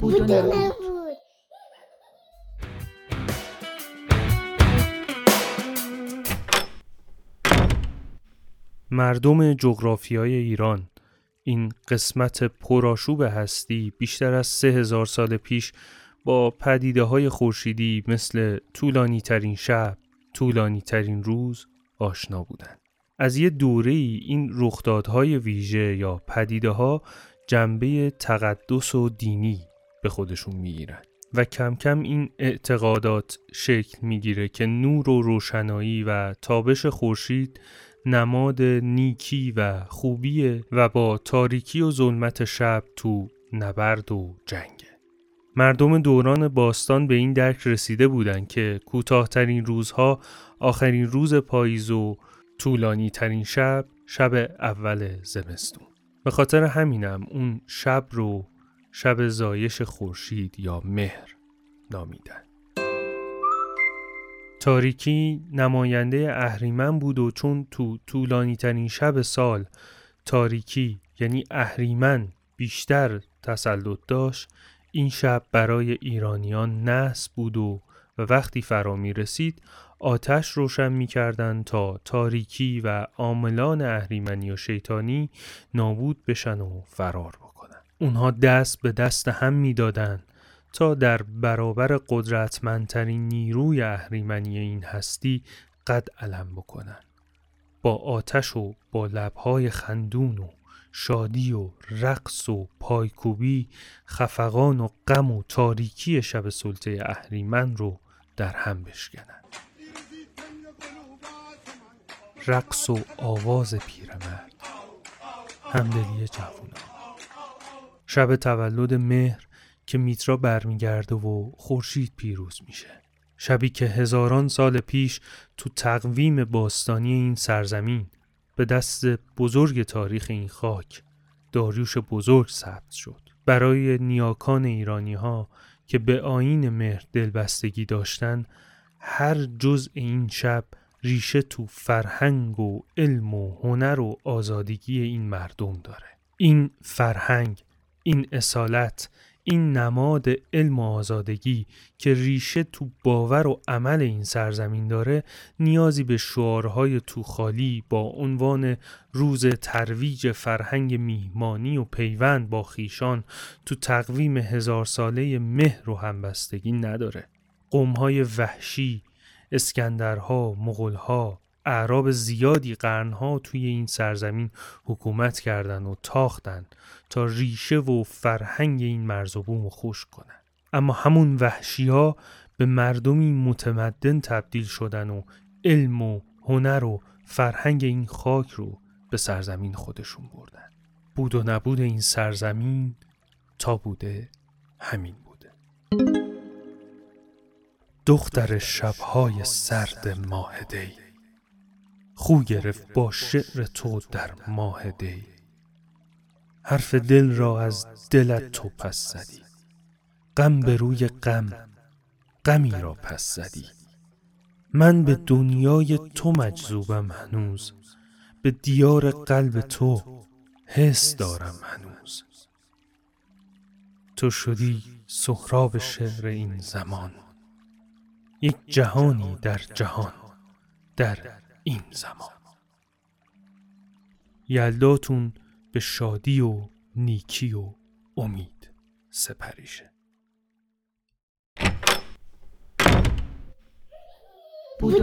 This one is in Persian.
بود و نبود مردم جغرافیای ایران این قسمت پرآشوب هستی بیشتر از سه هزار سال پیش با پدیده های خورشیدی مثل طولانی ترین شب، طولانی ترین روز آشنا بودند. از یه دوره ای این رخدادهای ویژه یا پدیده ها جنبه تقدس و دینی به خودشون می‌گیرن. و کم کم این اعتقادات شکل می‌گیره که نور و روشنایی و تابش خورشید نماد نیکی و خوبیه و با تاریکی و ظلمت شب تو نبرد و جنگه. مردم دوران باستان به این درک رسیده بودند که کوتاهترین روزها آخرین روز پاییز و طولانی ترین شب شب اول زمستون. به خاطر همینم اون شب رو شب زایش خورشید یا مهر نامیدن. تاریکی نماینده اهریمن بود و چون تو طولانی ترین شب سال تاریکی یعنی اهریمن بیشتر تسلط داشت این شب برای ایرانیان نس بود و و وقتی فرا می رسید آتش روشن می کردن تا تاریکی و عاملان اهریمنی و شیطانی نابود بشن و فرار بکنن. اونها دست به دست هم می دادن تا در برابر قدرتمندترین نیروی اهریمنی این هستی قد علم بکنن با آتش و با لبهای خندون و شادی و رقص و پایکوبی خفقان و غم و تاریکی شب سلطه اهریمن رو در هم بشکنن رقص و آواز پیرمرد. همدلی جوونا شب تولد مهر که میترا برمیگرده و خورشید پیروز میشه. شبی که هزاران سال پیش تو تقویم باستانی این سرزمین به دست بزرگ تاریخ این خاک داریوش بزرگ ثبت شد. برای نیاکان ایرانی ها که به آین مهر دلبستگی داشتن هر جز این شب ریشه تو فرهنگ و علم و هنر و آزادگی این مردم داره. این فرهنگ این اصالت این نماد علم و آزادگی که ریشه تو باور و عمل این سرزمین داره نیازی به شعارهای توخالی با عنوان روز ترویج فرهنگ میهمانی و پیوند با خیشان تو تقویم هزار ساله مهر و همبستگی نداره. قومهای وحشی اسکندرها، مغلها، اعراب زیادی قرنها توی این سرزمین حکومت کردند و تاختن تا ریشه و فرهنگ این مرز و بوم خوش کنن. اما همون وحشی ها به مردمی متمدن تبدیل شدن و علم و هنر و فرهنگ این خاک رو به سرزمین خودشون بردن. بود و نبود این سرزمین تا بوده همین بوده دختر شبهای سرد ماهدی. خو گرفت با شعر تو در ماه دی. حرف دل را از دلت تو پس زدی. غم به روی غم غمی را پس زدی. من به دنیای تو مجذوبم هنوز به دیار قلب تو حس دارم هنوز. تو شدی سهراب شعر این زمان یک جهانی در جهان در این زمان. یلداتون به شادی و نیکی و امید سپریشه. بود